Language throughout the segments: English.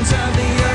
ends of the earth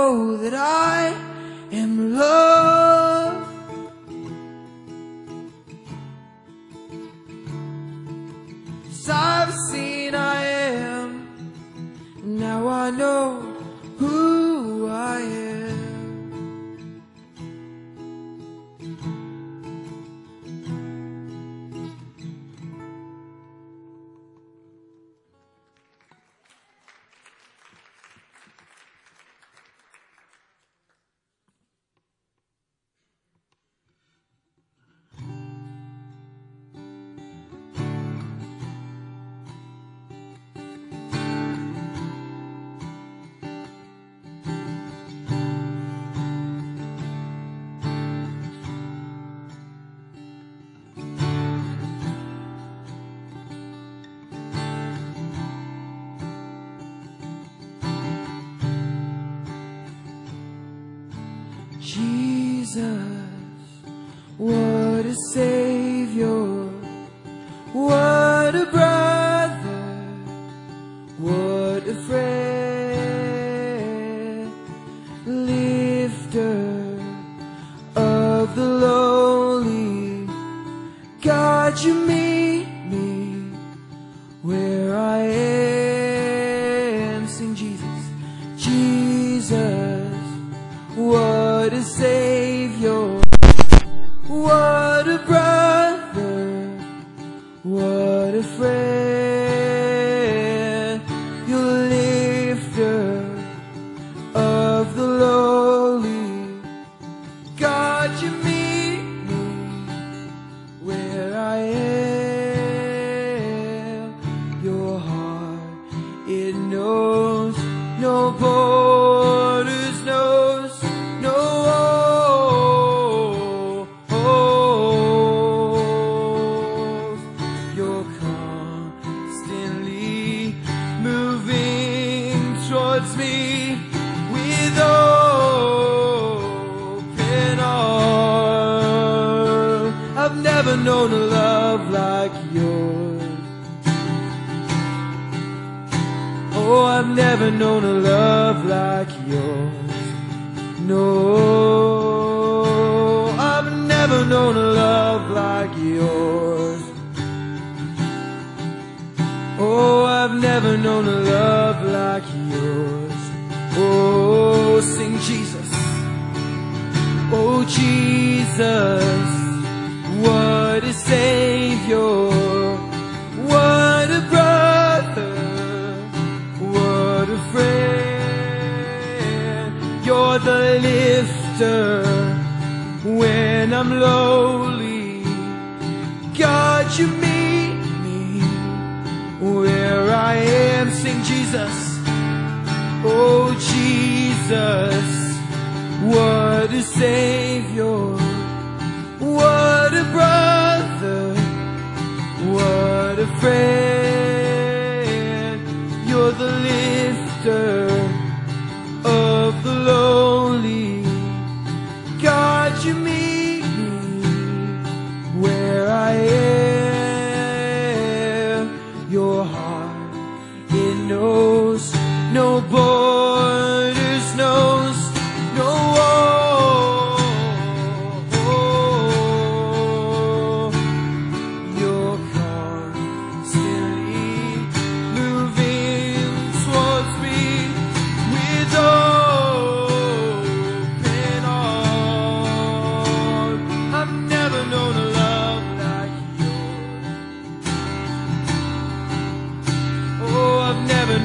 know that I am loved. I've seen I am, now I know.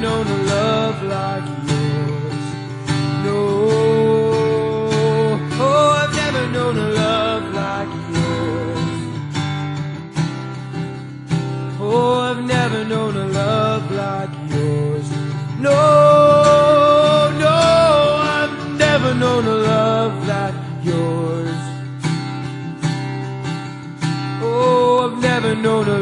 known a love like yours. No, oh, I've never known a love like yours. Oh, I've never known a love like yours. No, no, I've never known a love like yours. Oh, I've never known a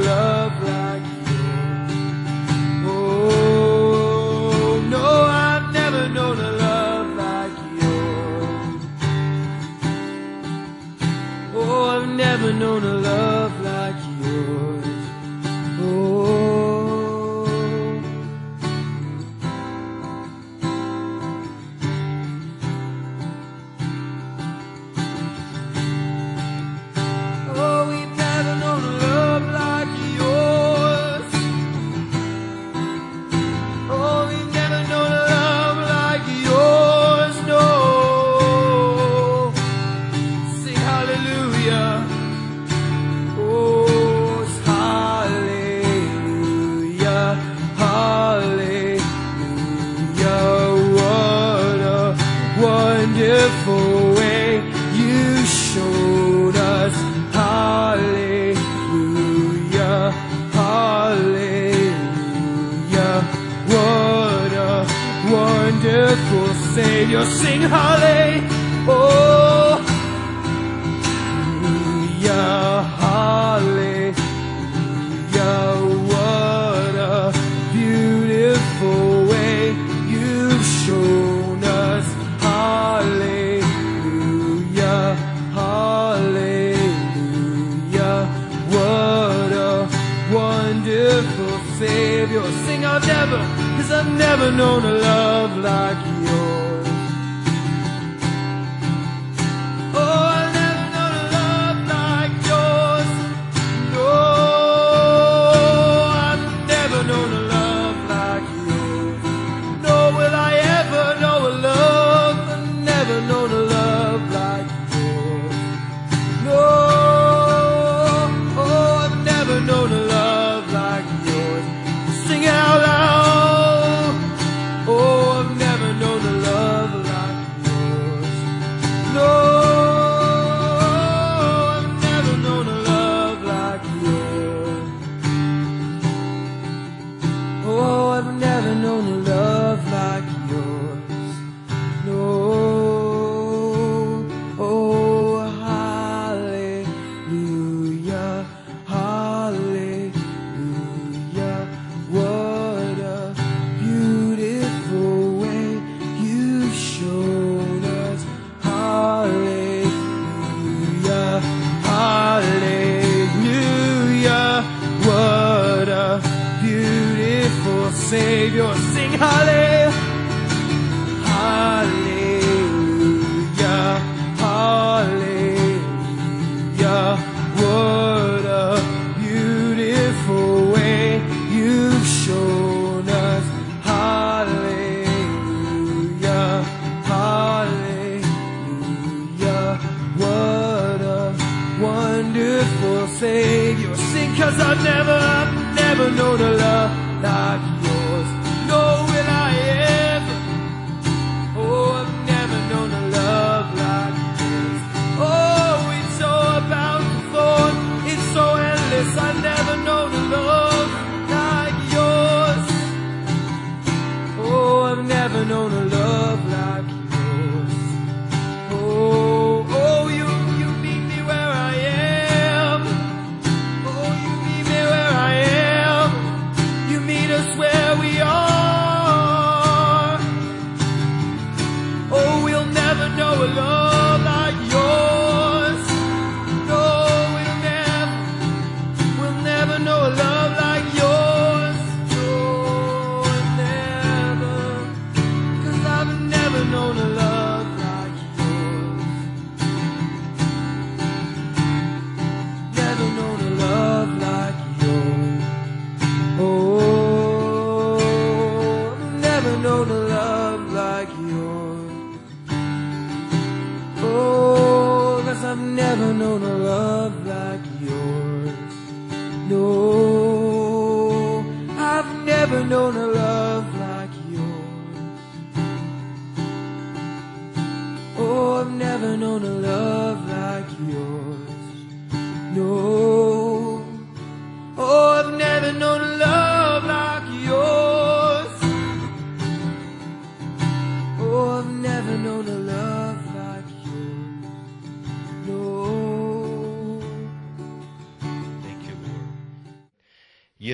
known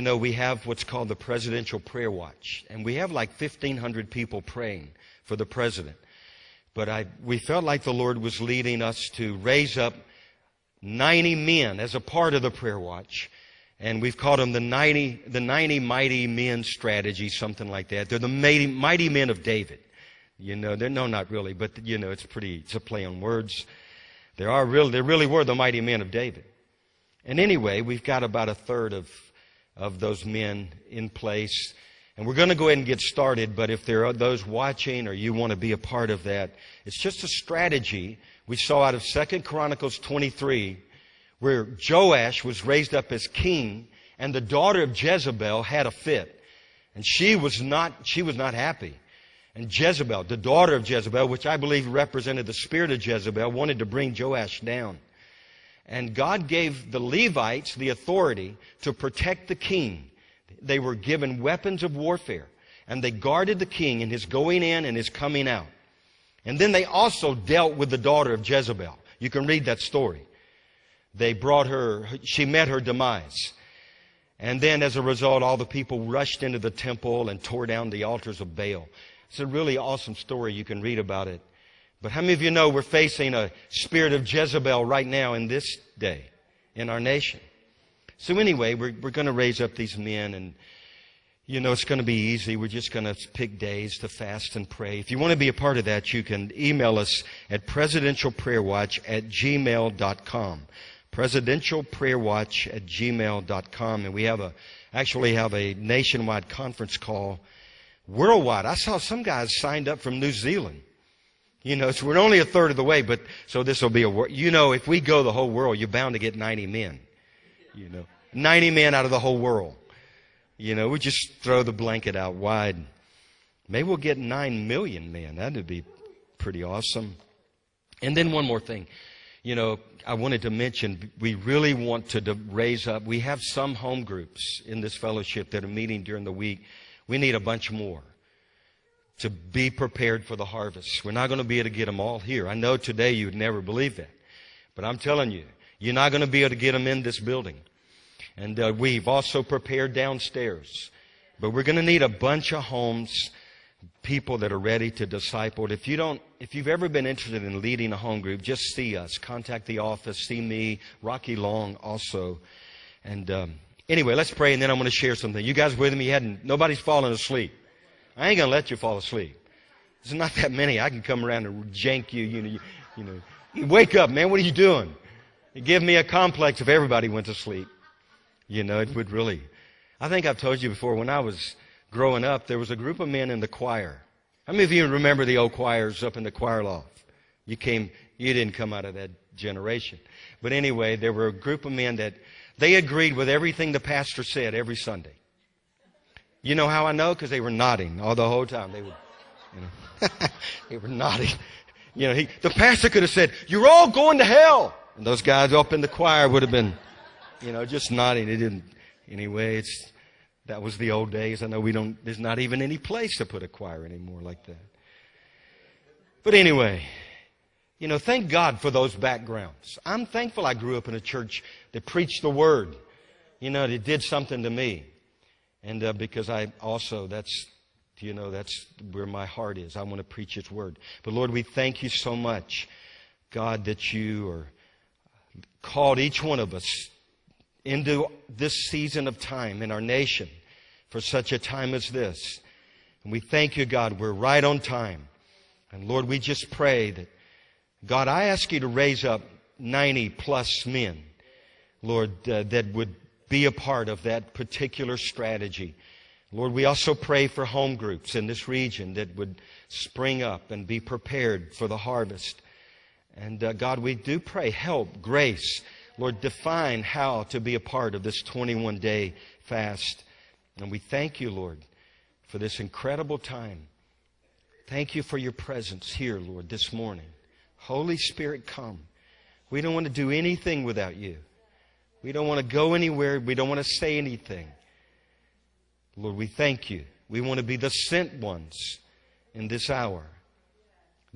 know, we have what's called the Presidential Prayer Watch, and we have like 1,500 people praying for the president. But I, we felt like the Lord was leading us to raise up 90 men as a part of the prayer watch. And we've called them the 90, the 90 mighty men strategy, something like that. They're the mighty, mighty men of David. You know, they're, no, not really, but you know, it's pretty, it's a play on words. There are really, there really were the mighty men of David. And anyway, we've got about a third of, of those men in place. And we're going to go ahead and get started, but if there are those watching or you want to be a part of that, it's just a strategy we saw out of 2 Chronicles 23 where Joash was raised up as king and the daughter of Jezebel had a fit. And she was not, she was not happy. And Jezebel, the daughter of Jezebel, which I believe represented the spirit of Jezebel, wanted to bring Joash down. And God gave the Levites the authority to protect the king. They were given weapons of warfare. And they guarded the king in his going in and his coming out. And then they also dealt with the daughter of Jezebel. You can read that story. They brought her, she met her demise. And then as a result, all the people rushed into the temple and tore down the altars of Baal. It's a really awesome story. You can read about it. But how many of you know we're facing a spirit of Jezebel right now in this day in our nation? So anyway, we're, we're going to raise up these men and you know, it's going to be easy. We're just going to pick days to fast and pray. If you want to be a part of that, you can email us at presidentialprayerwatch at gmail.com. Presidentialprayerwatch at gmail.com. And we have a, actually have a nationwide conference call worldwide. I saw some guys signed up from New Zealand. You know, so we're only a third of the way, but so this will be a, you know, if we go the whole world, you're bound to get 90 men. You know, 90 men out of the whole world. You know, we just throw the blanket out wide. Maybe we'll get 9 million men. That'd be pretty awesome. And then one more thing. You know, I wanted to mention we really want to raise up. We have some home groups in this fellowship that are meeting during the week. We need a bunch more to be prepared for the harvest. We're not going to be able to get them all here. I know today you would never believe that. But I'm telling you, you're not going to be able to get them in this building. And uh, we've also prepared downstairs. But we're going to need a bunch of homes, people that are ready to disciple. If you don't, if you've ever been interested in leading a home group, just see us. Contact the office. See me, Rocky Long, also. And um, anyway, let's pray, and then I'm going to share something. You guys with me? You hadn't. Nobody's falling asleep. I ain't going to let you fall asleep. There's not that many. I can come around and jank you. You know. You, you know. Wake up, man. What are you doing? You give me a complex if everybody went to sleep. You know, it would really. I think I've told you before, when I was growing up, there was a group of men in the choir. How many of you remember the old choirs up in the choir loft? You came, you didn't come out of that generation. But anyway, there were a group of men that They agreed with everything the pastor said every Sunday. You know how I know? Because they were nodding all the whole time. They would, you know, they were nodding. You know, he, the pastor could have said, "You're all going to hell," and those guys up in the choir would have been, you know, just nodding. They didn't. Anyway, it's that was the old days. I know we don't. There's not even any place to put a choir anymore like that. But anyway, you know, thank God for those backgrounds. I'm thankful I grew up in a church that preached the word. You know, that did something to me. And uh, because I also, that's, you know, that's where my heart is. I want to preach His word. But Lord, we thank you so much, God, that you are called each one of us into this season of time in our nation for such a time as this. And we thank you, God, we're right on time. And Lord, we just pray that God, I ask you to raise up 90 plus men, Lord, uh, that would be a part of that particular strategy. Lord, we also pray for home groups in this region that would spring up and be prepared for the harvest. And uh, God, we do pray help, grace. Lord, define how to be a part of this 21 day fast. And we thank you, Lord, for this incredible time. Thank you for your presence here, Lord, this morning. Holy Spirit, come. We don't want to do anything without you. We don't want to go anywhere. We don't want to say anything. Lord, we thank you. We want to be the sent ones in this hour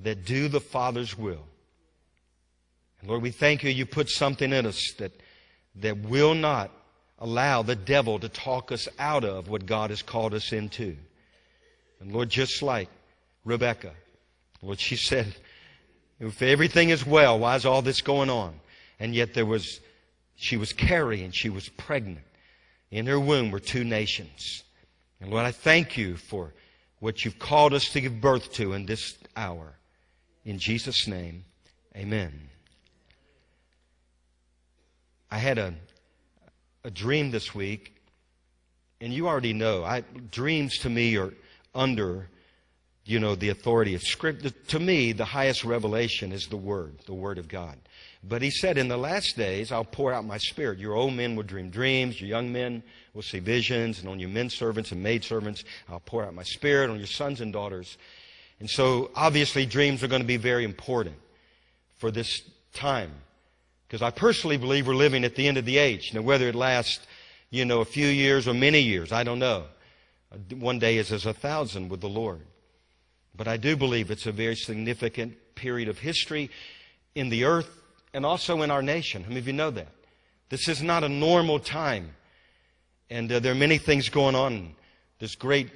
that do the Father's will. And Lord, we thank you. You put something in us that, that will not allow the devil to talk us out of what God has called us into. And Lord, just like Rebecca, Lord, she said, if everything is well, why is all this going on? And yet there was, she was carrying, she was pregnant. In her womb were two nations. And Lord, I thank you for what you've called us to give birth to in this hour. In Jesus' name, amen. I had a, a dream this week, and you already know, I, dreams to me are under you know, the authority of Scripture. To me, the highest revelation is the Word, the Word of God. But he said, In the last days, I'll pour out my Spirit. Your old men will dream dreams, your young men will see visions, and on your men servants and maid servants, I'll pour out my Spirit, on your sons and daughters. And so, obviously, dreams are going to be very important for this time. Because I personally believe we're living at the end of the age. Now, whether it lasts, you know, a few years or many years, I don't know. One day is as a thousand with the Lord. But I do believe it's a very significant period of history in the earth and also in our nation. How many of you know that? This is not a normal time. And uh, there are many things going on. There's great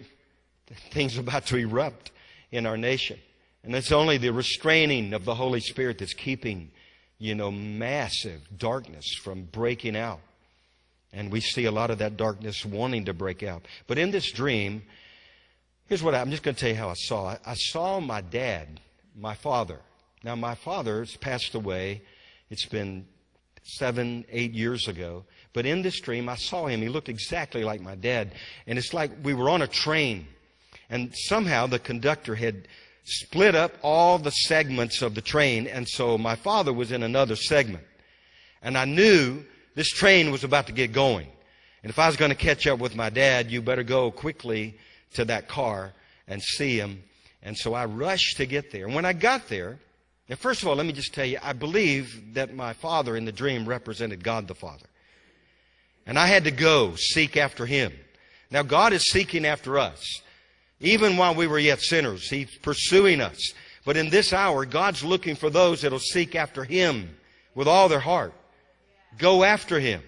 things about to erupt in our nation. And it's only the restraining of the Holy Spirit that's keeping, you know, massive darkness from breaking out. And we see a lot of that darkness wanting to break out. But in this dream, Here's what I, am just going to tell you how I saw it. I saw my dad, my father. Now, my father's passed away. It's been seven, eight years ago. But in this dream, I saw him. He looked exactly like my dad. And it's like we were on a train. And somehow the conductor had split up all the segments of the train. And so my father was in another segment. And I knew this train was about to get going. And if I was going to catch up with my dad, you better go quickly to that car and see him. And so I rushed to get there. And when I got there, now first of all, let me just tell you, I believe that my father in the dream represented God the Father. And I had to go seek after him. Now God is seeking after us. Even while we were yet sinners, He's pursuing us. But in this hour, God's looking for those that'll seek after Him with all their heart. Go after Him.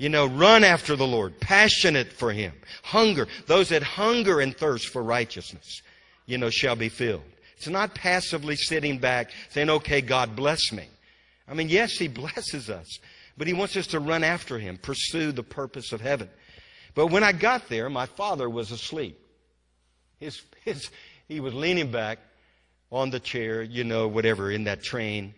You know, run after the Lord, passionate for Him. Hunger. Those that hunger and thirst for righteousness, you know, shall be filled. It's not passively sitting back saying, okay, God bless me. I mean, yes, He blesses us, but He wants us to run after Him, pursue the purpose of heaven. But when I got there, my father was asleep. His, his, he was leaning back on the chair, you know, whatever, in that train.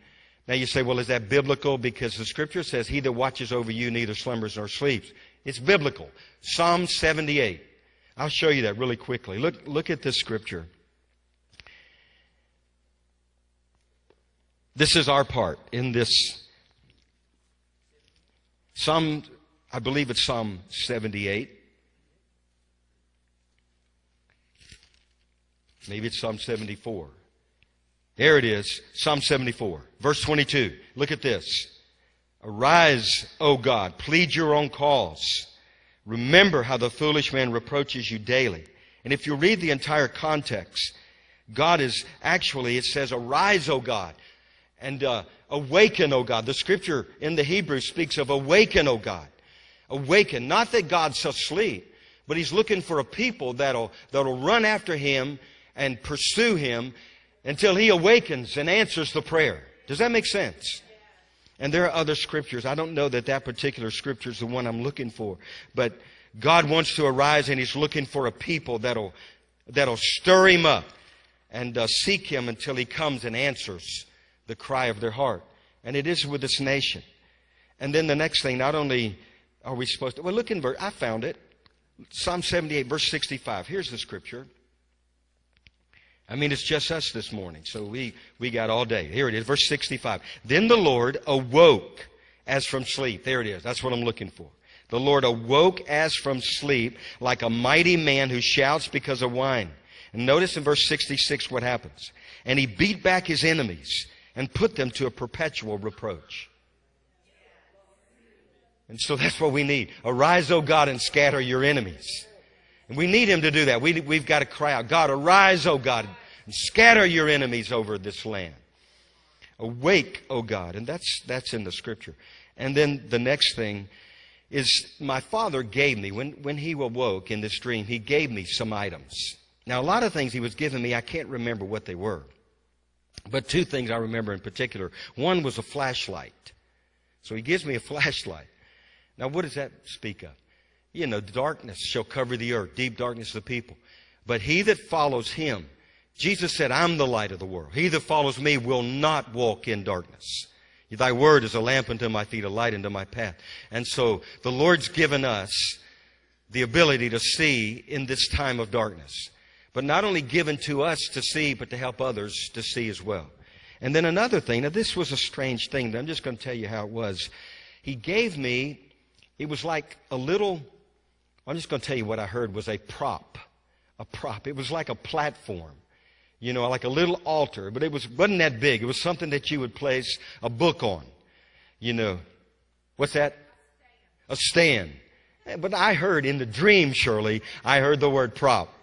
Now you say, well, is that biblical? Because the scripture says, he that watches over you neither slumbers nor sleeps. It's biblical. Psalm 78. I'll show you that really quickly. Look, look at this scripture. This is our part in this. Psalm I believe it's Psalm 78. Maybe it's Psalm 74. There it is, Psalm 74, verse 22. Look at this. Arise, O God, plead your own cause. Remember how the foolish man reproaches you daily. And if you read the entire context, God is actually, it says, Arise, O God, and uh, awaken, O God. The scripture in the Hebrew speaks of awaken, O God. Awaken. Not that God's asleep, but He's looking for a people that'll, that'll run after Him and pursue Him until He awakens and answers the prayer. Does that make sense? And there are other scriptures. I don't know that that particular scripture is the one I'm looking for, but God wants to arise and He's looking for a people that'll, that'll stir Him up and uh, seek Him until He comes and answers the cry of their heart. And it is with this nation. And then the next thing, not only are we supposed to, well, look in verse, I found it. Psalm 78, verse 65. Here's the scripture. I mean, it's just us this morning, so we, we got all day. Here it is, verse 65. Then the Lord awoke as from sleep. There it is. That's what I'm looking for. The Lord awoke as from sleep like a mighty man who shouts because of wine. And notice in verse 66 what happens. And he beat back his enemies and put them to a perpetual reproach. And so that's what we need. Arise, O God, and scatter your enemies. And we need him to do that. We, we've got to cry out, God, arise, O God, and scatter your enemies over this land. Awake, O God. And that's, that's in the scripture. And then the next thing is my father gave me, when, when he awoke in this dream, he gave me some items. Now, a lot of things he was giving me, I can't remember what they were. But two things I remember in particular. One was a flashlight. So he gives me a flashlight. Now, what does that speak of? you know, darkness shall cover the earth, deep darkness of the people. But he that follows him, Jesus said, I'm the light of the world. He that follows me will not walk in darkness. Thy word is a lamp unto my feet, a light unto my path. And so the Lord's given us the ability to see in this time of darkness. But not only given to us to see, but to help others to see as well. And then another thing, now this was a strange thing, but I'm just going to tell you how it was. He gave me, it was like a little I'm just going to tell you what I heard was a prop. A prop. It was like a platform. You know, like a little altar, but it was, wasn't that big. It was something that you would place a book on. You know, what's that? A stand. But I heard in the dream, Shirley, I heard the word prop.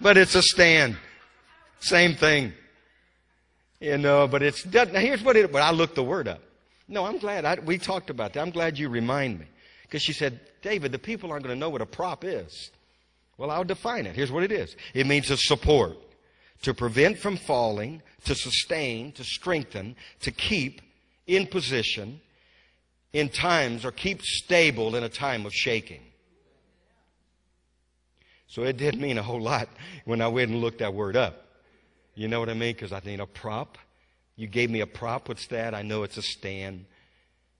But it's a stand. Same thing. You know, but it's, done now here's what it, but I looked the word up. No, I'm glad. I, we talked about that. I'm glad you remind me. Because she said, David, the people aren't going to know what a prop is. Well, I'll define it. Here's what it is it means a support, to prevent from falling, to sustain, to strengthen, to keep in position in times or keep stable in a time of shaking. So it did mean a whole lot when I went and looked that word up. You know what I mean? Because I think a prop. You gave me a prop. What's that? I know it's a stand.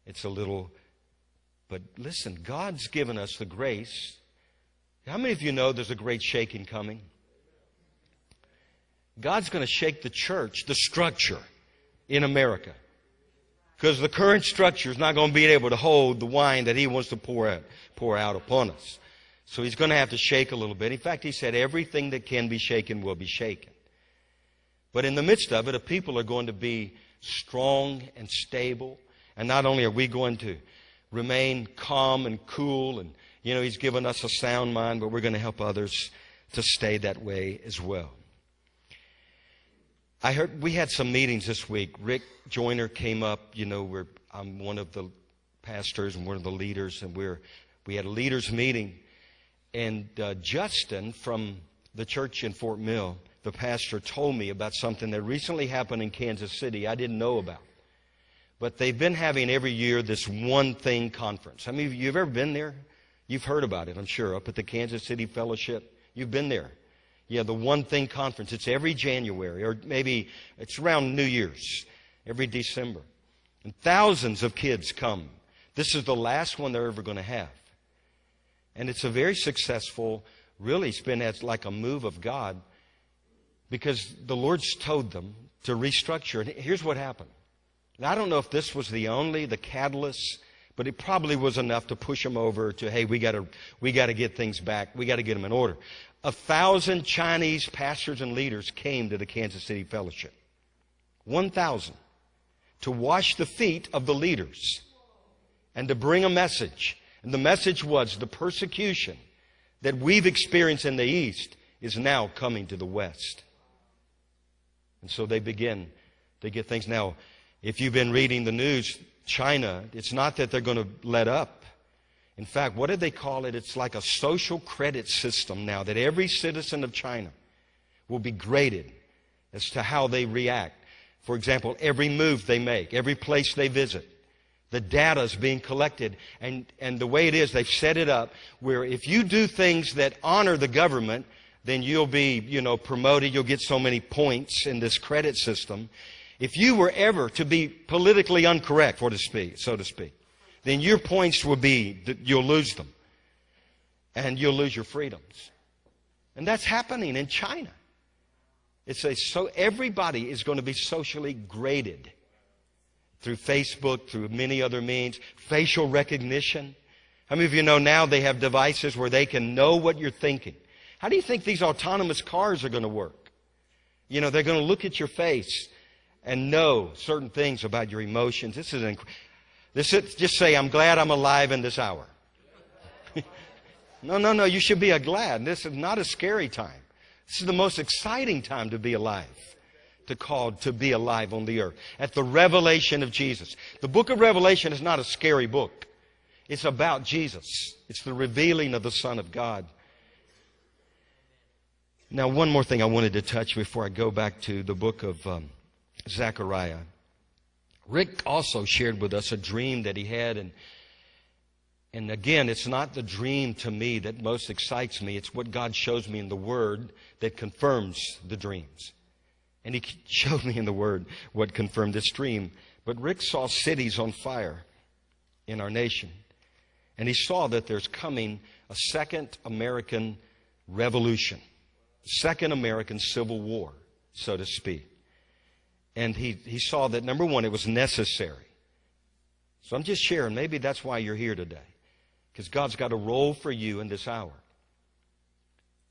It's a little but listen, God's given us the grace. How many of you know there's a great shaking coming? God's going to shake the church, the structure in America. Because the current structure is not going to be able to hold the wine that He wants to pour out, pour out upon us. So He's going to have to shake a little bit. In fact, He said everything that can be shaken will be shaken. But in the midst of it, a people are going to be strong and stable. And not only are we going to remain calm and cool. And, you know, He's given us a sound mind, but we're going to help others to stay that way as well. I heard we had some meetings this week. Rick Joyner came up. You know, we're, I'm one of the pastors and one of the leaders, and we're we had a leaders meeting. And uh, Justin from the church in Fort Mill, the pastor, told me about something that recently happened in Kansas City I didn't know about. But they've been having every year this one thing conference. I mean, of you have ever been there? You've heard about it, I'm sure, up at the Kansas City Fellowship. You've been there. Yeah, the one thing conference. It's every January, or maybe it's around New Year's, every December. And thousands of kids come. This is the last one they're ever going to have. And it's a very successful, really, it's been as like a move of God because the Lord's told them to restructure. And here's what happened. Now, I don't know if this was the only, the catalyst, But it probably was enough to push them over to, hey, we gotta, we gotta get things back. We gotta get them in order. A thousand Chinese pastors and leaders came to the Kansas City Fellowship. One thousand. To wash the feet of the leaders. And to bring a message. And the message was the persecution that we've experienced in the East is now coming to the West. And so they begin to get things. Now, if you've been reading the news, China, it's not that they're going to let up. In fact, what do they call it? It's like a social credit system now that every citizen of China will be graded as to how they react. For example, every move they make, every place they visit, the data is being collected. And, and the way it is, they've set it up where if you do things that honor the government, then you'll be, you know, promoted. You'll get so many points in this credit system. If you were ever to be politically incorrect, so to speak, so to speak, then your points will be that you'll lose them. And you'll lose your freedoms. And that's happening in China. It's a, so everybody is going to be socially graded through Facebook, through many other means, facial recognition. How many of you know now they have devices where they can know what you're thinking? How do you think these autonomous cars are going to work? You know, they're going to look at your face and know certain things about your emotions. This is, inc- this is just say, I'm glad I'm alive in this hour. no, no, no, you should be glad. This is not a scary time. This is the most exciting time to be alive to call to be alive on the earth. At the revelation of Jesus. The book of Revelation is not a scary book. It's about Jesus. It's the revealing of the Son of God. Now, one more thing I wanted to touch before I go back to the book of um, Zechariah. Rick also shared with us a dream that he had, and and again, it's not the dream to me that most excites me. It's what God shows me in the Word that confirms the dreams. And He showed me in the Word what confirmed this dream. But Rick saw cities on fire in our nation. And he saw that there's coming a second American revolution, second American Civil War, so to speak. And he, he saw that, number one, it was necessary. So I'm just sharing. Maybe that's why you're here today. Because God's got a role for you in this hour.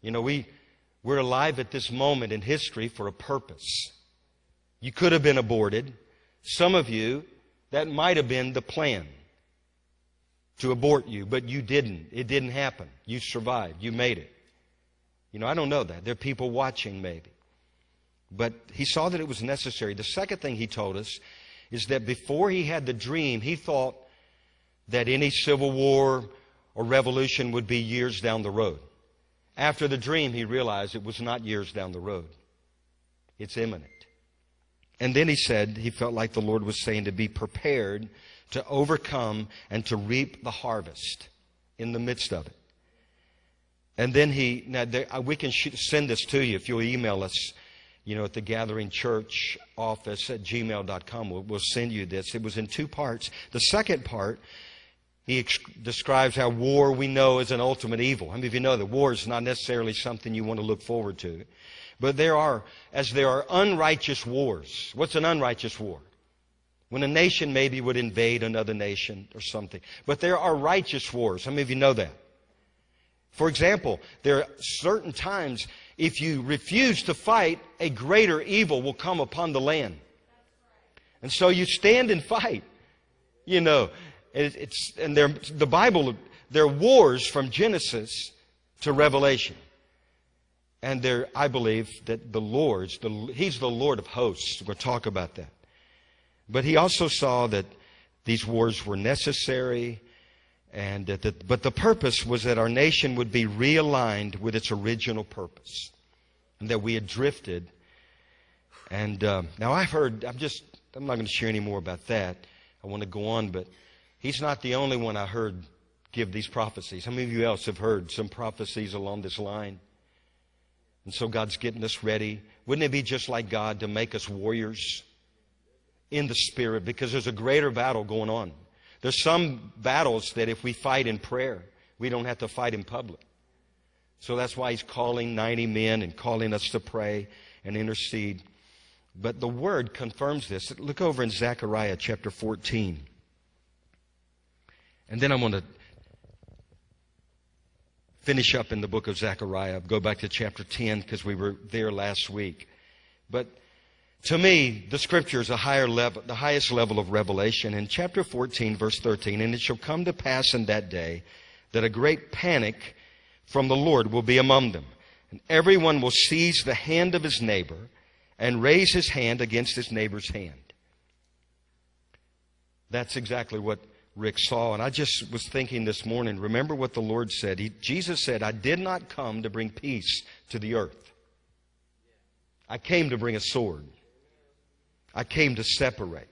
You know, we, we're alive at this moment in history for a purpose. You could have been aborted. Some of you, that might have been the plan to abort you, but you didn't. It didn't happen. You survived. You made it. You know, I don't know that. There are people watching maybe. But he saw that it was necessary. The second thing he told us is that before he had the dream, he thought that any civil war or revolution would be years down the road. After the dream, he realized it was not years down the road. It's imminent. And then he said he felt like the Lord was saying to be prepared to overcome and to reap the harvest in the midst of it. And then he, now there, uh, we can send this to you if you'll email us you know, at the Gathering Church office at gmail.com. We'll, we'll send you this. It was in two parts. The second part, he ex- describes how war we know is an ultimate evil. How many of you know that war is not necessarily something you want to look forward to? But there are, as there are unrighteous wars. What's an unrighteous war? When a nation maybe would invade another nation or something. But there are righteous wars. How many of you know that? For example, there are certain times if you refuse to fight, a greater evil will come upon the land. And so you stand and fight. You know, it's, and the Bible, there are wars from Genesis to Revelation. And there, I believe that the Lord's, the, He's the Lord of hosts. We'll talk about that. But He also saw that these wars were necessary and the, but the purpose was that our nation would be realigned with its original purpose. And that we had drifted. And uh, now I've heard, I'm just, I'm not going to share any more about that. I want to go on, but he's not the only one I heard give these prophecies. How many of you else have heard some prophecies along this line? And so God's getting us ready. Wouldn't it be just like God to make us warriors in the Spirit? Because there's a greater battle going on. There's some battles that if we fight in prayer, we don't have to fight in public. So that's why he's calling 90 men and calling us to pray and intercede. But the word confirms this. Look over in Zechariah chapter 14. And then I'm going to finish up in the book of Zechariah. Go back to chapter 10 because we were there last week. But to me, the scripture is a higher level, the highest level of revelation. In chapter 14, verse 13, and it shall come to pass in that day that a great panic from the Lord will be among them. And everyone will seize the hand of his neighbor and raise his hand against his neighbor's hand. That's exactly what Rick saw. And I just was thinking this morning, remember what the Lord said. He, Jesus said, I did not come to bring peace to the earth. I came to bring a sword. I came to separate.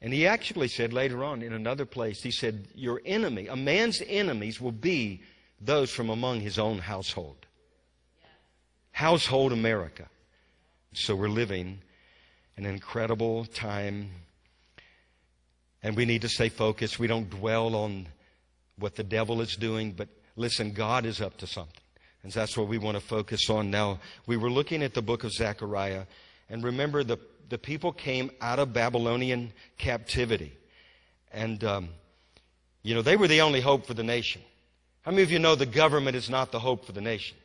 And he actually said later on in another place, he said, Your enemy, a man's enemies will be those from among his own household. Household America. So we're living an incredible time and we need to stay focused. We don't dwell on what the devil is doing, but listen, God is up to something. And that's what we want to focus on now. We were looking at the book of Zechariah, and remember the, the people came out of Babylonian captivity. And, um, you know, they were the only hope for the nation. How many of you know the government is not the hope for the nation?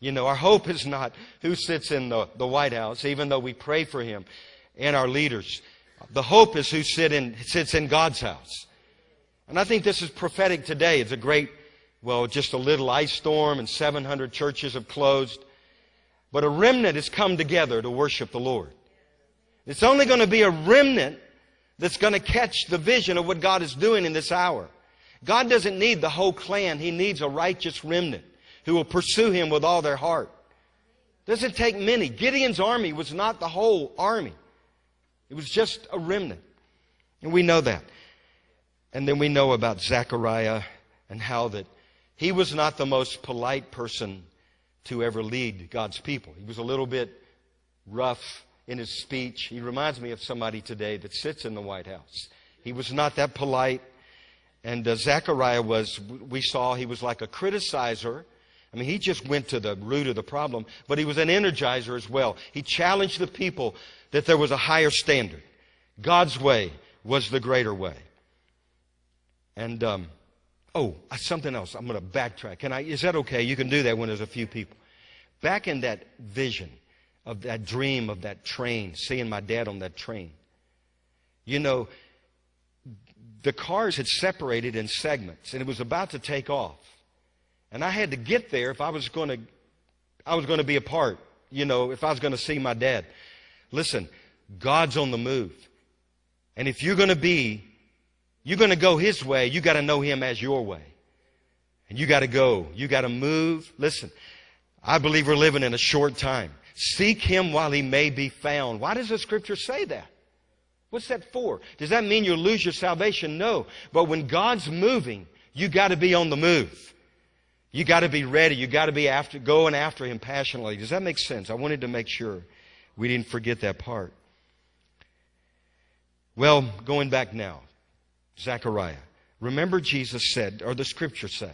You know, our hope is not who sits in the, the White House, even though we pray for him and our leaders. The hope is who sit in, sits in God's house. And I think this is prophetic today. It's a great, well, just a little ice storm and 700 churches have closed. But a remnant has come together to worship the Lord. It's only going to be a remnant that's going to catch the vision of what God is doing in this hour. God doesn't need the whole clan. He needs a righteous remnant who will pursue Him with all their heart. Doesn't take many. Gideon's army was not the whole army. It was just a remnant. And we know that. And then we know about Zechariah and how that he was not the most polite person to ever lead God's people. He was a little bit rough in his speech. He reminds me of somebody today that sits in the White House. He was not that polite. And uh, Zechariah was, we saw, he was like a criticizer. I mean, he just went to the root of the problem, but he was an energizer as well. He challenged the people that there was a higher standard. God's way was the greater way. And, um, oh, something else. I'm going to backtrack. Can I, is that okay? You can do that when there's a few people. Back in that vision of that dream of that train, seeing my dad on that train. You know, the cars had separated in segments and it was about to take off. And I had to get there if I was going to, I was going to be a part, you know, if I was going to see my dad. Listen, God's on the move. And if you're going to be, you're going to go His way, you got to know Him as your way. And you got to go. You got to move. Listen, I believe we're living in a short time. Seek Him while He may be found. Why does the Scripture say that? What's that for? Does that mean you'll lose your salvation? No. But when God's moving, you got to be on the move. You got to be ready. You got to be after, going after Him passionately. Does that make sense? I wanted to make sure. We didn't forget that part. Well, going back now, Zechariah. Remember, Jesus said, or the scriptures say,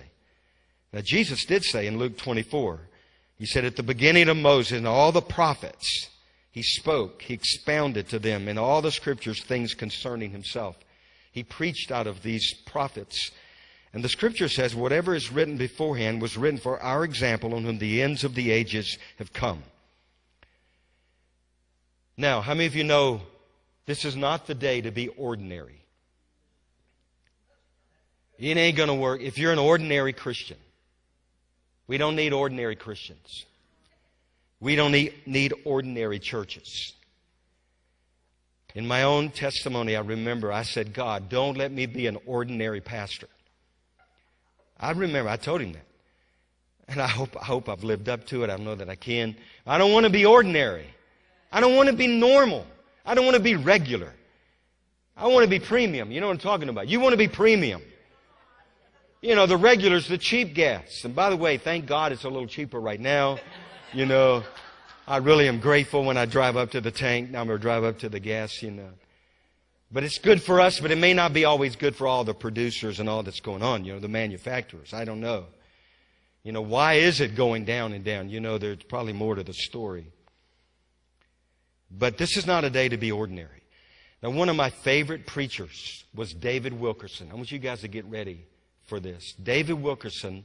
Now Jesus did say in Luke 24, he said, at the beginning of Moses and all the prophets, he spoke, he expounded to them in all the scriptures things concerning himself. He preached out of these prophets. And the scripture says, whatever is written beforehand was written for our example on whom the ends of the ages have come. Now, how many of you know this is not the day to be ordinary? It ain't going to work if you're an ordinary Christian. We don't need ordinary Christians. We don't need, ordinary churches. In my own testimony, I remember I said, God, don't let me be an ordinary pastor. I remember I told him that. And I hope, I hope I've lived up to it. I know that I can. I don't want to be ordinary. I don't want to be normal. I don't want to be regular. I want to be premium. You know what I'm talking about. You want to be premium. You know, the regular's the cheap gas. And by the way, thank God it's a little cheaper right now. You know, I really am grateful when I drive up to the tank. Now I'm going to drive up to the gas, you know. But it's good for us, but it may not be always good for all the producers and all that's going on, you know, the manufacturers. I don't know. You know, why is it going down and down? You know, there's probably more to the story. But this is not a day to be ordinary. Now, one of my favorite preachers was David Wilkerson. I want you guys to get ready for this. David Wilkerson,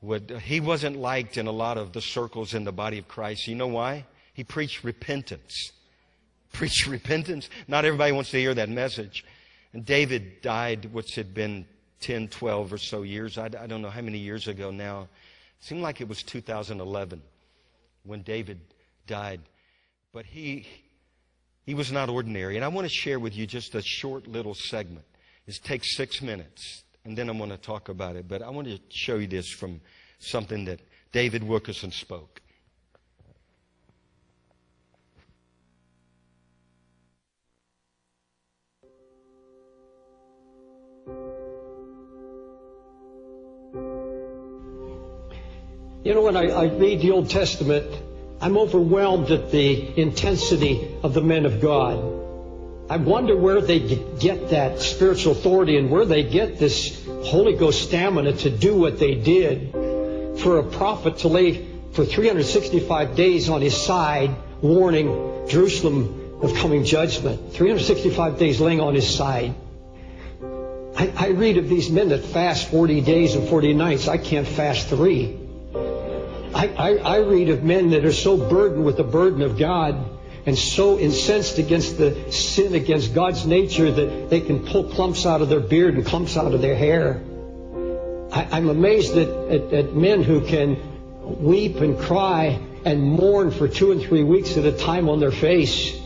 would, he wasn't liked in a lot of the circles in the body of Christ. You know why? He preached repentance. Preached repentance. Not everybody wants to hear that message. And David died, which had been 10, 12 or so years. I, I don't know how many years ago now. It seemed like it was 2011 when David died. But he, he was not ordinary. And I want to share with you just a short little segment. It takes six minutes, and then I'm going to talk about it. But I want to show you this from something that David Wilkerson spoke. You know, when I, I, read the Old Testament, I'm overwhelmed at the intensity of the men of God. I wonder where they get that spiritual authority and where they get this Holy Ghost stamina to do what they did. For a prophet to lay for 365 days on his side, warning Jerusalem of coming judgment. 365 days laying on his side. I, I read of these men that fast 40 days and 40 nights. I can't fast three. I, I, I read of men that are so burdened with the burden of God and so incensed against the sin against God's nature that they can pull clumps out of their beard and clumps out of their hair. I, am amazed at, at, at, men who can weep and cry and mourn for two and three weeks at a time on their face.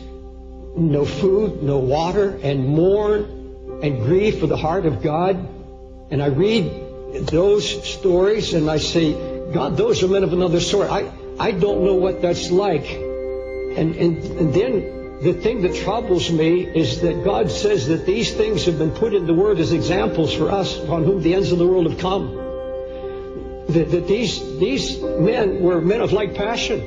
No food, no water, and mourn and grieve for the heart of God. And I read those stories and I say, God, those are men of another sort. I, I don't know what that's like. And, and, and then the thing that troubles me is that God says that these things have been put in the Word as examples for us upon whom the ends of the world have come. That, that these, these men were men of like passion.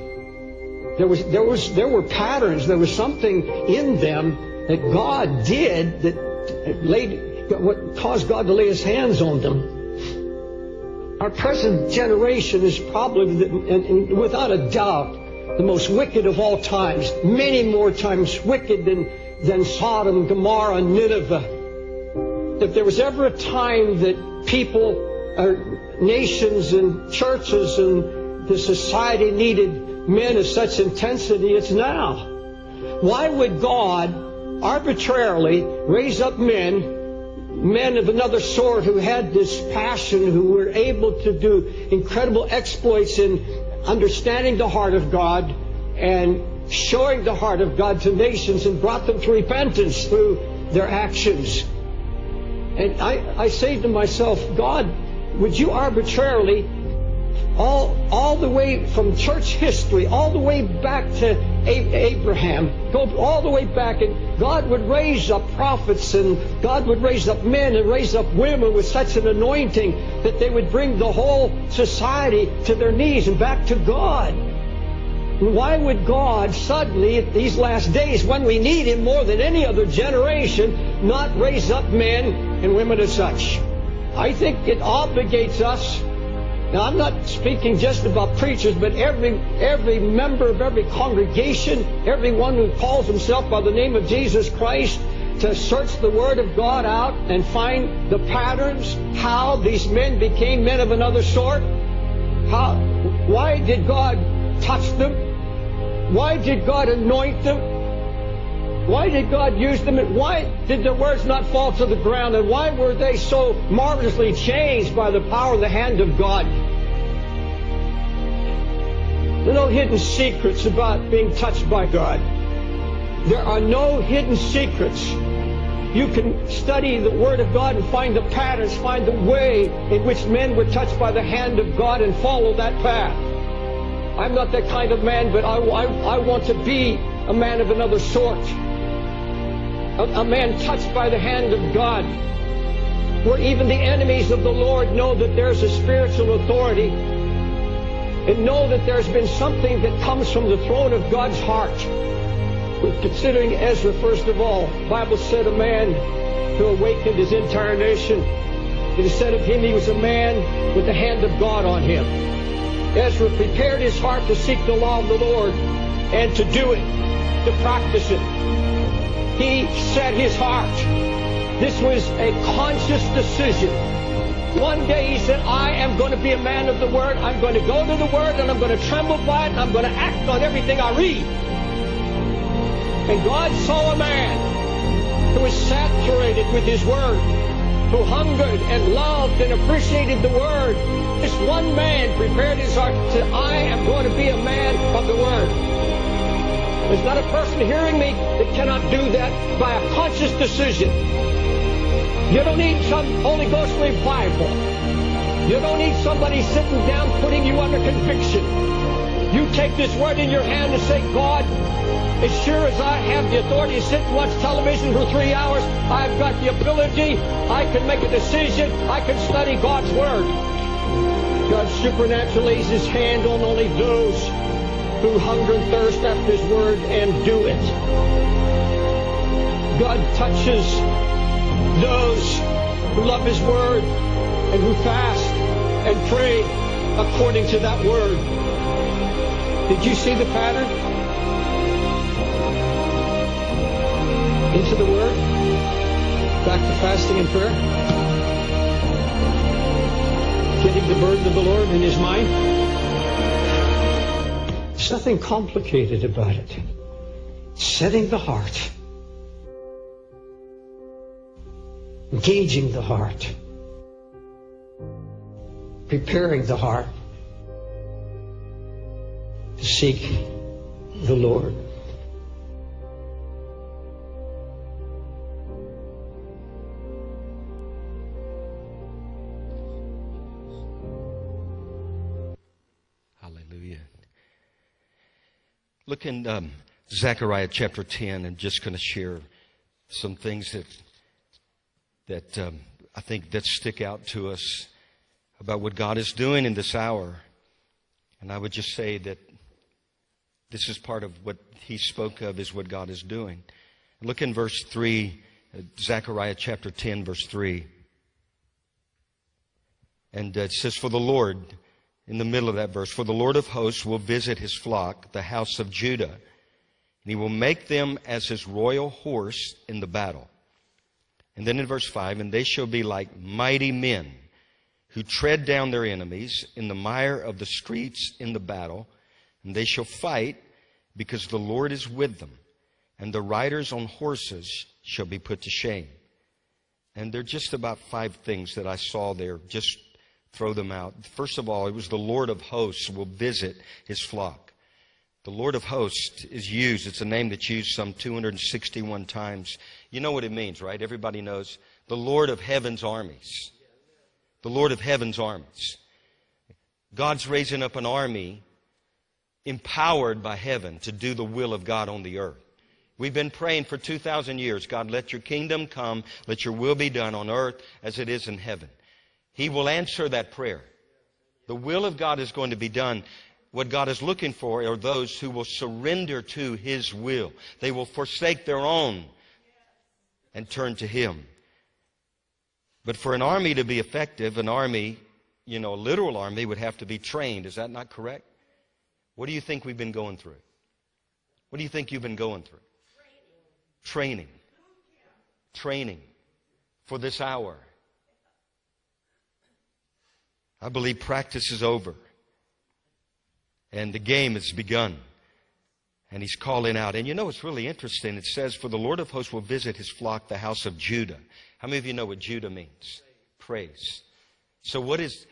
There was, there was, there were patterns. There was something in them that God did that laid, what caused God to lay His hands on them. Our present generation is probably, and, and without a doubt, the most wicked of all times, many more times wicked than, than Sodom, Gomorrah, Nineveh. If there was ever a time that people, or nations and churches and the society needed men of such intensity, it's now. Why would God arbitrarily raise up men men of another sort who had this passion, who were able to do incredible exploits in understanding the heart of God and showing the heart of God to nations and brought them to repentance through their actions. And I, I say to myself, God, would you arbitrarily all, all the way from church history, all the way back to Abraham, go all the way back, and God would raise up prophets, and God would raise up men and raise up women with such an anointing that they would bring the whole society to their knees and back to God. Why would God suddenly, at these last days, when we need Him more than any other generation, not raise up men and women as such? I think it obligates us now, I'm not speaking just about preachers, but every, every member of every congregation, everyone who calls himself by the name of Jesus Christ, to search the Word of God out and find the patterns, how these men became men of another sort. How, why did God touch them? Why did God anoint them? Why did God use them? And why did their words not fall to the ground? And why were they so marvelously changed by the power of the hand of God? There are no hidden secrets about being touched by God. There are no hidden secrets. You can study the Word of God and find the patterns, find the way in which men were touched by the hand of God and follow that path. I'm not that kind of man, but I, I, I want to be a man of another sort a, a man touched by the hand of God, where even the enemies of the Lord know that there's a spiritual authority and know that there's been something that comes from the throne of God's heart. But Considering Ezra, first of all, the Bible said a man who awakened his entire nation. It is said of him he was a man with the hand of God on him. Ezra prepared his heart to seek the law of the Lord and to do it, to practice it. He set his heart. This was a conscious decision. One day he said, I am going to be a man of the Word. I'm going to go to the Word and I'm going to tremble by it and I'm going to act on everything I read. And God saw a man who was saturated with His Word, who hungered and loved and appreciated the Word. This one man prepared his heart to, I am going to be a man of the Word. There's not a person hearing me that cannot do that by a conscious decision. You don't need some Holy Ghost revival. You don't need somebody sitting down putting you under conviction. You take this word in your hand and say, God, as sure as I have the authority to sit and watch television for three hours, I've got the ability, I can make a decision, I can study God's Word. God supernaturally lays His hand on only those who hunger and thirst after His Word and do it. God touches those who love His Word and who fast and pray according to that Word. Did you see the pattern? Into the Word? Back to fasting and prayer? Getting the burden of the Lord in His mind? There's nothing complicated about it. Setting the heart. Engaging the heart. Preparing the heart to seek the Lord. Look in um, Zechariah chapter 10 and just going to share some things that, that um, I think that stick out to us about what God is doing in this hour. And I would just say that this is part of what he spoke of is what God is doing. Look in verse 3, uh, Zechariah chapter 10, verse 3. And uh, it says, For the Lord in the middle of that verse. For the Lord of hosts will visit his flock, the house of Judah, and he will make them as his royal horse in the battle. And then in verse 5, and they shall be like mighty men who tread down their enemies in the mire of the streets in the battle, and they shall fight because the Lord is with them, and the riders on horses shall be put to shame. And there are just about five things that I saw there, just throw them out. First of all, it was the Lord of hosts will visit his flock. The Lord of hosts is used. It's a name that's used some 261 times. You know what it means, right? Everybody knows. The Lord of heaven's armies. The Lord of heaven's armies. God's raising up an army empowered by heaven to do the will of God on the earth. We've been praying for 2,000 years. God, let your kingdom come. Let your will be done on earth as it is in heaven. He will answer that prayer. The will of God is going to be done. What God is looking for are those who will surrender to His will. They will forsake their own and turn to Him. But for an army to be effective, an army, you know, a literal army would have to be trained. Is that not correct? What do you think we've been going through? What do you think you've been going through? Training. Training Training for this hour. I believe practice is over. And the game has begun. And he's calling out. And you know, it's really interesting. It says, For the Lord of hosts will visit his flock, the house of Judah. How many of you know what Judah means? Praise. So, what is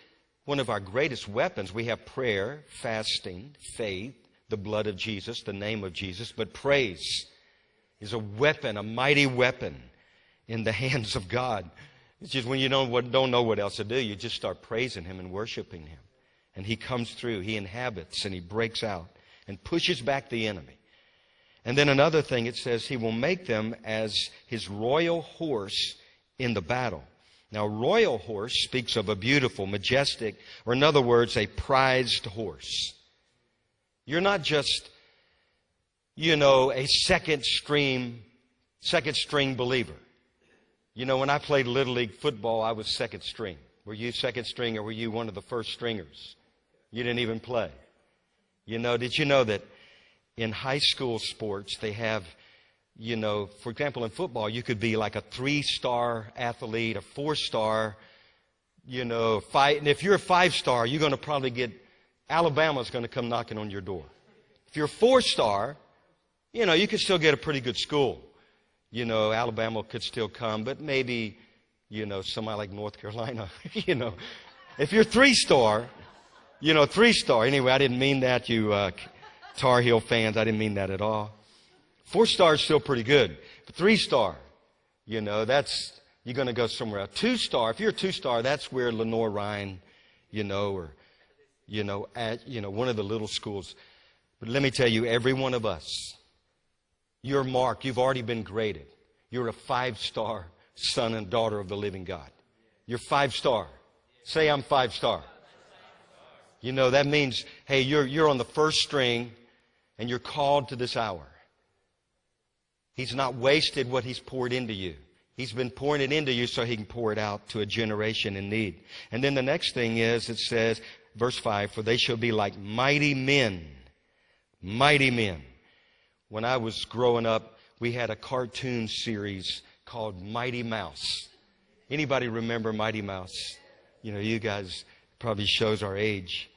one of our greatest weapons? We have prayer, fasting, faith, the blood of Jesus, the name of Jesus. But praise is a weapon, a mighty weapon in the hands of God. It's just when you don't, don't know what else to do, you just start praising Him and worshiping Him. And He comes through, He inhabits, and He breaks out and pushes back the enemy. And then another thing, it says He will make them as His royal horse in the battle. Now, royal horse speaks of a beautiful, majestic, or in other words, a prized horse. You're not just, you know, a second stream, second string believer. You know, when I played Little League football, I was second string. Were you second string or were you one of the first stringers? You didn't even play. You know, did you know that in high school sports they have, you know, for example, in football, you could be like a three star athlete, a four star, you know, five. And if you're a five star, you're going to probably get, Alabama's going to come knocking on your door. If you're a four star, you know, you could still get a pretty good school. You know, Alabama could still come, but maybe, you know, somebody like North Carolina, you know. If you're three star, you know, three star. Anyway, I didn't mean that, you uh, Tar Heel fans. I didn't mean that at all. Four star is still pretty good. But three star, you know, that's, you're going to go somewhere else. Two star, if you're a two star, that's where Lenoir-Rhyne, you know, or, you know, at, you know, one of the little schools. But let me tell you, every one of us, your mark, you've already been graded. You're a five star son and daughter of the living God. You're five star. Say, I'm five star. You know, that means, hey, you're, you're on the first string and you're called to this hour. He's not wasted what He's poured into you. He's been pouring it into you so He can pour it out to a generation in need. And then the next thing is, it says, verse 5, for they shall be like mighty men. Mighty men. When I was growing up, we had a cartoon series called Mighty Mouse. Anybody remember Mighty Mouse? You know, you guys probably shows our age.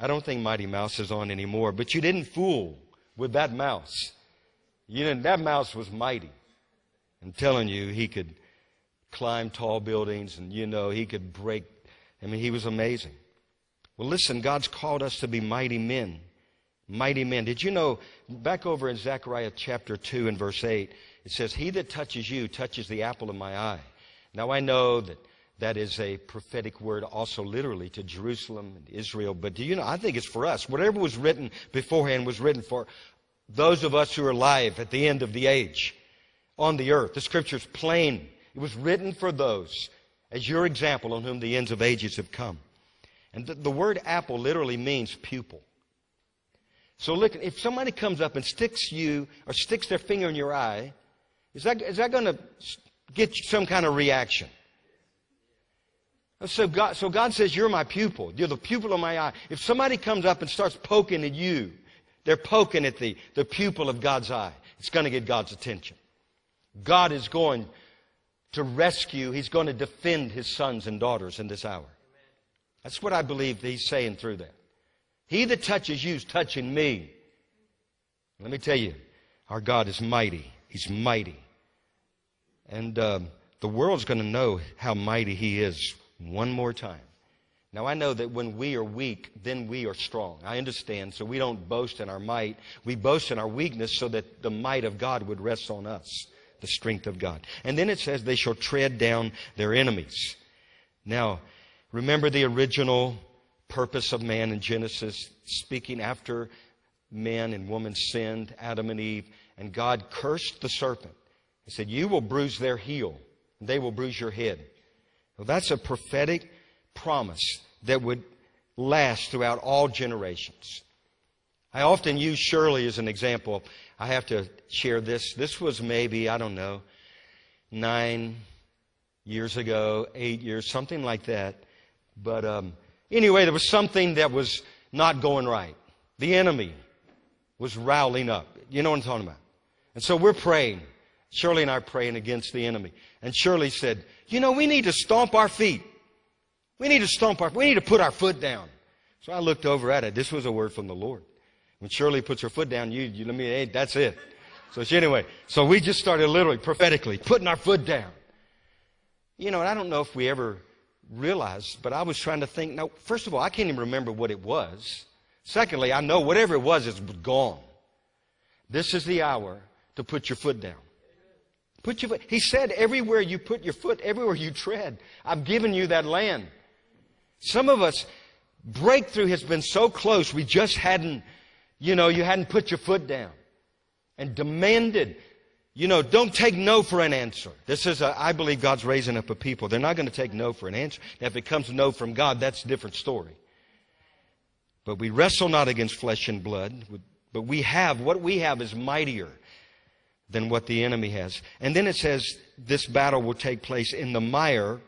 I don't think Mighty Mouse is on anymore, but you didn't fool with that mouse. You know, that mouse was mighty. I'm telling you, he could climb tall buildings and, you know, he could break. I mean, he was amazing. Well, listen, God's called us to be mighty men. Mighty men. Did you know, back over in Zechariah chapter 2 and verse 8, it says, He that touches you touches the apple of my eye. Now I know that that is a prophetic word also literally to Jerusalem and Israel. But do you know, I think it's for us. Whatever was written beforehand was written for those of us who are alive at the end of the age on the earth. The scripture's plain. It was written for those as your example on whom the ends of ages have come. And the, the word apple literally means pupil. So look, if somebody comes up and sticks you or sticks their finger in your eye, is that, is that going to get some kind of reaction? So God, so God says, You're my pupil. You're the pupil of my eye. If somebody comes up and starts poking at you, they're poking at the, the pupil of God's eye. It's going to get God's attention. God is going to rescue, He's going to defend His sons and daughters in this hour. That's what I believe He's saying through that. He that touches you is touching me. Let me tell you, our God is mighty. He's mighty. And um, the world's going to know how mighty He is one more time. Now, I know that when we are weak, then we are strong. I understand. So we don't boast in our might. We boast in our weakness so that the might of God would rest on us, the strength of God. And then it says, they shall tread down their enemies. Now, remember the original purpose of man in Genesis, speaking after men and woman sinned, Adam and Eve, and God cursed the serpent. He said, You will bruise their heel, and they will bruise your head. Well, that's a prophetic promise that would last throughout all generations. I often use Shirley as an example. I have to share this. This was maybe, I don't know, nine years ago, eight years, something like that. But um, anyway, there was something that was not going right. The enemy was rowling up. You know what I'm talking about? And so we're praying. Shirley and I are praying against the enemy. And Shirley said, You know, we need to stomp our feet. We need to stomp our, we need to put our foot down. So I looked over at it. This was a word from the Lord. When Shirley puts her foot down, you, you let me, hey, that's it. So she, anyway, so we just started literally, prophetically, putting our foot down. You know, and I don't know if we ever realized, but I was trying to think, no, first of all, I can't even remember what it was. Secondly, I know whatever it was is gone. This is the hour to put your foot down. Put your foot. He said, everywhere you put your foot, everywhere you tread, I've given you that land. Some of us, breakthrough has been so close, we just hadn't, you know, you hadn't put your foot down and demanded, you know, don't take no for an answer. This is, a, I believe God's raising up a people. They're not going to take no for an answer. Now, if it comes no from God, that's a different story. But we wrestle not against flesh and blood, but we have, what we have is mightier than what the enemy has. And then it says this battle will take place in the mire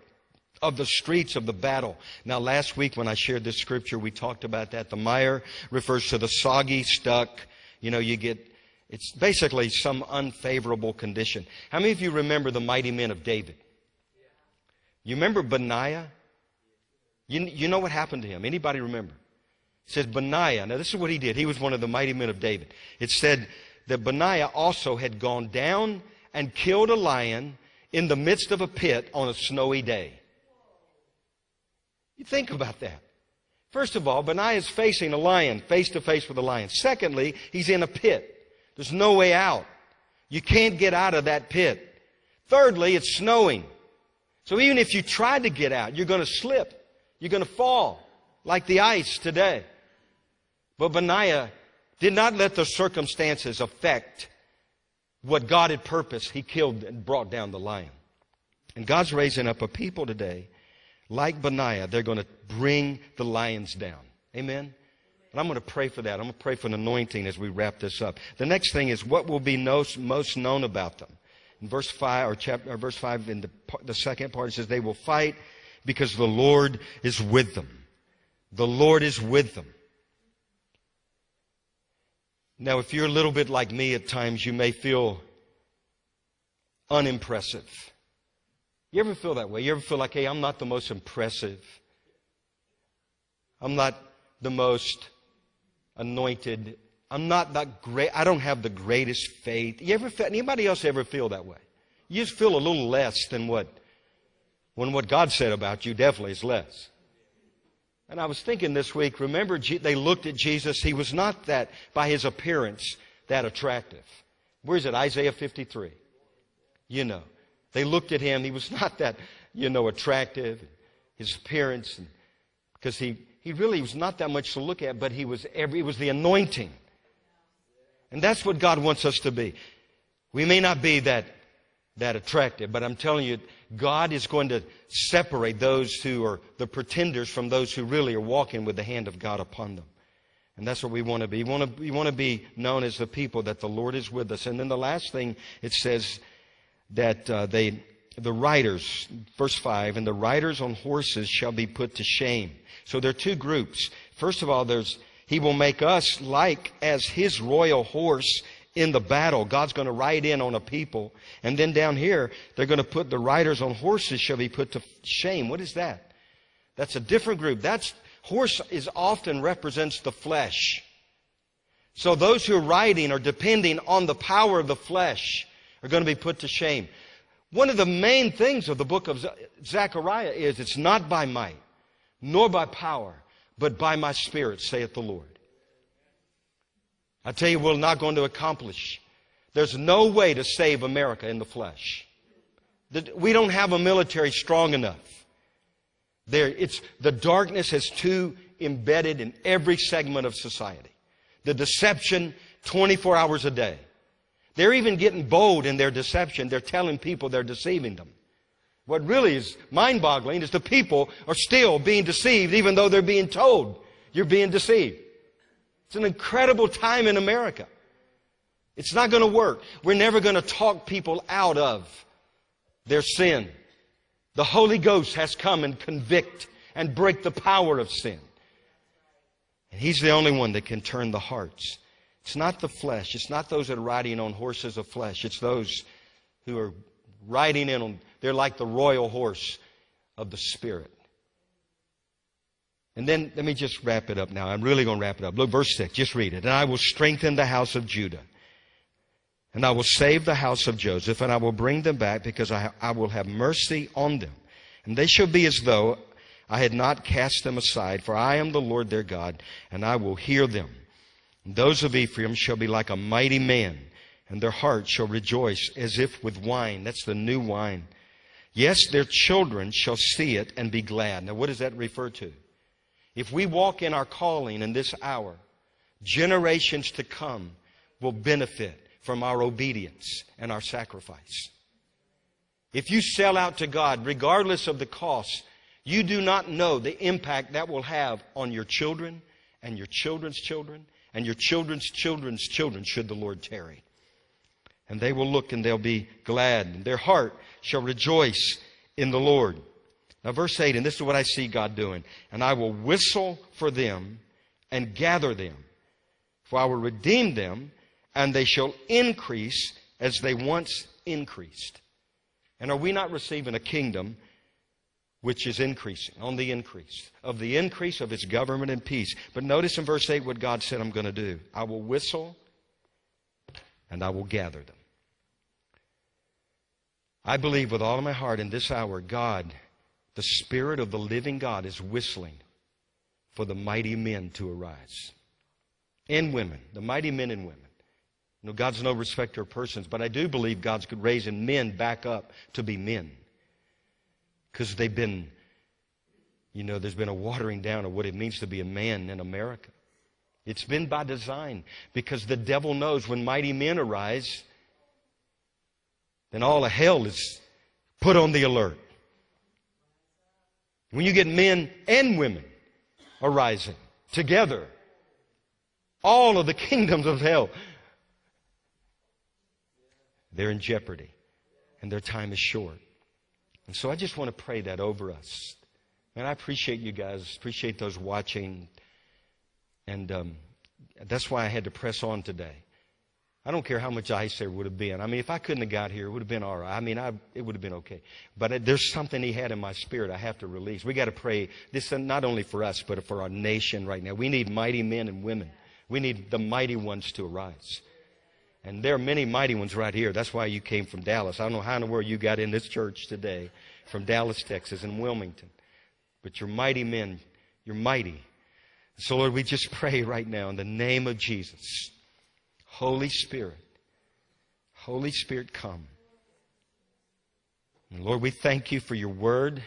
of the streets of the battle. Now, last week when I shared this scripture, we talked about that. The mire refers to the soggy, stuck, you know, you get It's basically some unfavorable condition. How many of you remember the mighty men of David? You remember Benaiah? You, you know what happened to him? Anybody remember? It says Benaiah. Now, this is what he did. He was one of the mighty men of David. It said that Benaiah also had gone down and killed a lion in the midst of a pit on a snowy day. You think about that. First of all, Benaiah is facing a lion, face to face with a lion. Secondly, he's in a pit. There's no way out. You can't get out of that pit. Thirdly, it's snowing. So even if you tried to get out, you're going to slip. You're going to fall like the ice today. But Benaiah did not let the circumstances affect what God had purposed. He killed and brought down the lion. And God's raising up a people today like Benaiah, they're going to bring the lions down. Amen? And I'm going to pray for that. I'm going to pray for an anointing as we wrap this up. The next thing is what will be most known about them. In verse 5, or, chapter, or verse 5, in the, the second part, it says, They will fight because the Lord is with them. The Lord is with them. Now, if you're a little bit like me at times, you may feel unimpressive. You ever feel that way? You ever feel like, hey, I'm not the most impressive? I'm not the most anointed. I'm not that great. I don't have the greatest faith. You ever feel, anybody else ever feel that way? You just feel a little less than what, when what God said about you definitely is less. And I was thinking this week, remember they looked at Jesus. He was not that, by his appearance, that attractive. Where is it? Isaiah 53. You know. They looked at him. He was not that, you know, attractive. His appearance, because he, he really was not that much to look at, but he was every, it was the anointing. And that's what God wants us to be. We may not be that, that attractive, but I'm telling you, God is going to separate those who are the pretenders from those who really are walking with the hand of God upon them. And that's what we want to be. We want to, we want to be known as the people that the Lord is with us. And then the last thing it says that uh, they, the riders, verse 5, and the riders on horses shall be put to shame. So there are two groups. First of all, there's, he will make us like as his royal horse in the battle. God's going to ride in on a people. And then down here, they're going to put the riders on horses shall be put to shame. What is that? That's a different group. That's, horse is often represents the flesh. So those who are riding are depending on the power of the flesh are going to be put to shame. One of the main things of the book of Zechariah is it's not by might, nor by power, but by my spirit, saith the Lord. I tell you, we're not going to accomplish. There's no way to save America in the flesh. We don't have a military strong enough. There, it's, the darkness is too embedded in every segment of society. The deception 24 hours a day. They're even getting bold in their deception. They're telling people they're deceiving them. What really is mind boggling is the people are still being deceived even though they're being told you're being deceived. It's an incredible time in America. It's not going to work. We're never going to talk people out of their sin. The Holy Ghost has come and convict and break the power of sin. And He's the only one that can turn the hearts. It's not the flesh. It's not those that are riding on horses of flesh. It's those who are riding in on, they're like the royal horse of the Spirit. And then let me just wrap it up now. I'm really going to wrap it up. Look, verse 6, just read it. And I will strengthen the house of Judah. And I will save the house of Joseph, and I will bring them back because I, I will have mercy on them. And they shall be as though I had not cast them aside, for I am the Lord their God, and I will hear them. Those of Ephraim shall be like a mighty man, and their heart shall rejoice as if with wine. That's the new wine. Yes, their children shall see it and be glad. Now, what does that refer to? If we walk in our calling in this hour, generations to come will benefit from our obedience and our sacrifice. If you sell out to God, regardless of the cost, you do not know the impact that will have on your children and your children's children and your children's children's children should the Lord tarry. And they will look and they'll be glad, and their heart shall rejoice in the Lord. Now, verse 8, and this is what I see God doing. And I will whistle for them and gather them, for I will redeem them and they shall increase as they once increased. And are we not receiving a kingdom which is increasing, on the increase, of the increase of its government and peace? But notice in verse 8 what God said I'm going to do I will whistle and I will gather them. I believe with all of my heart in this hour, God, the Spirit of the living God, is whistling for the mighty men to arise. And women, the mighty men and women. You know, God's no respecter of persons, but I do believe God's raising men back up to be men. Because they've been, you know, there's been a watering down of what it means to be a man in America. It's been by design because the devil knows when mighty men arise, then all of hell is put on the alert. When you get men and women arising together, all of the kingdoms of hell, they're in jeopardy and their time is short. And so I just want to pray that over us. And I appreciate you guys, appreciate those watching. And um, that's why I had to press on today. I don't care how much ice there would have been. I mean, if I couldn't have got here, it would have been all right. I mean, I, it would have been okay. But there's something He had in my spirit I have to release. We got to pray this not only for us, but for our nation right now. We need mighty men and women. We need the mighty ones to arise. And there are many mighty ones right here. That's why you came from Dallas. I don't know how in the world you got in this church today from Dallas, Texas, and Wilmington. But you're mighty men. You're mighty. So, Lord, we just pray right now in the name of Jesus. Holy Spirit, Holy Spirit, come. And Lord, we thank you for your word.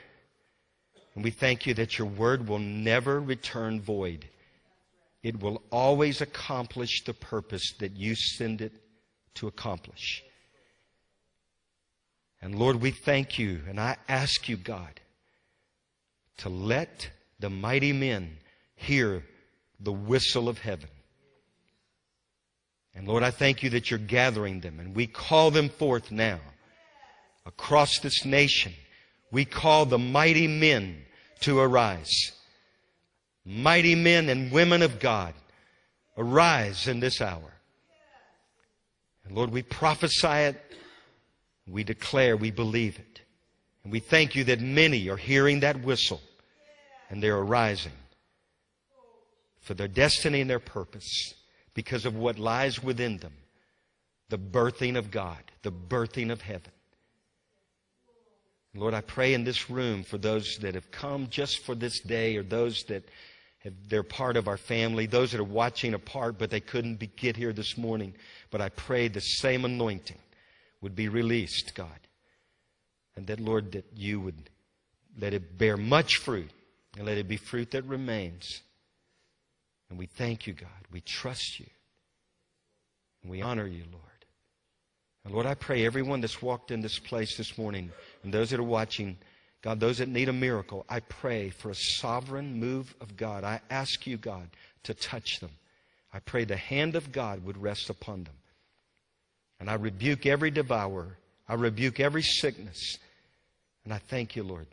And we thank you that your word will never return void. It will always accomplish the purpose that you send it to accomplish. And Lord, we thank you, and I ask you, God, to let the mighty men hear the whistle of heaven. And Lord, I thank you that you're gathering them, and we call them forth now across this nation. We call the mighty men to arise. Mighty men and women of God, arise in this hour. And Lord, we prophesy it, we declare we believe it. And we thank you that many are hearing that whistle and they're arising for their destiny and their purpose because of what lies within them the birthing of God, the birthing of heaven. Lord, I pray in this room for those that have come just for this day or those that they're part of our family, those that are watching apart but they couldn't be, get here this morning. But I pray the same anointing would be released, God. And that, Lord, that you would let it bear much fruit and let it be fruit that remains. And we thank you, God. We trust you. And we honor you, Lord. And Lord, I pray everyone that's walked in this place this morning and those that are watching, God, those that need a miracle, I pray for a sovereign move of God. I ask you, God, to touch them. I pray the hand of God would rest upon them. And I rebuke every devourer. I rebuke every sickness. And I thank you, Lord,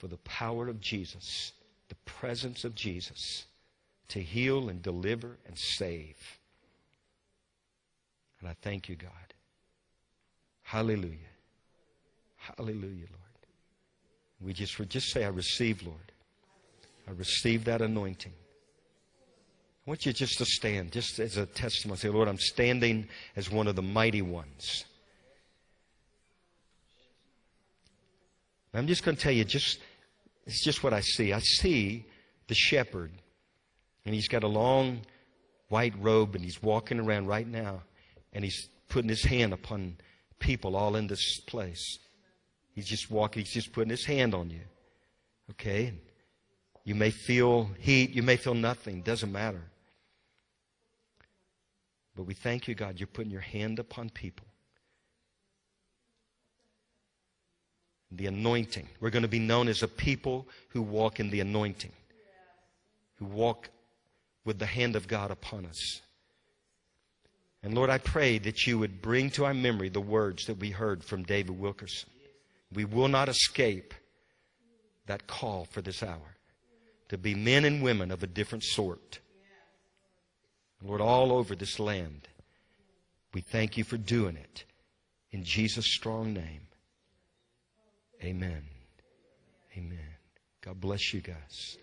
for the power of Jesus, the presence of Jesus to heal and deliver and save. And I thank you, God. Hallelujah. Hallelujah, Lord. We just, just say, I receive, Lord. I receive that anointing. I want you just to stand, just as a testimony. Say, Lord, I'm standing as one of the mighty ones. I'm just going to tell you, just it's just what I see. I see the shepherd, and he's got a long white robe, and he's walking around right now, and he's putting his hand upon people all in this place. He's just walking, he's just putting his hand on you. Okay? You may feel heat, you may feel nothing, doesn't matter. But we thank you, God, you're putting your hand upon people. The anointing. We're going to be known as a people who walk in the anointing, who walk with the hand of God upon us. And Lord, I pray that you would bring to our memory the words that we heard from David Wilkerson. We will not escape that call for this hour to be men and women of a different sort. Lord, all over this land, we thank you for doing it. In Jesus' strong name, amen. Amen. God bless you guys.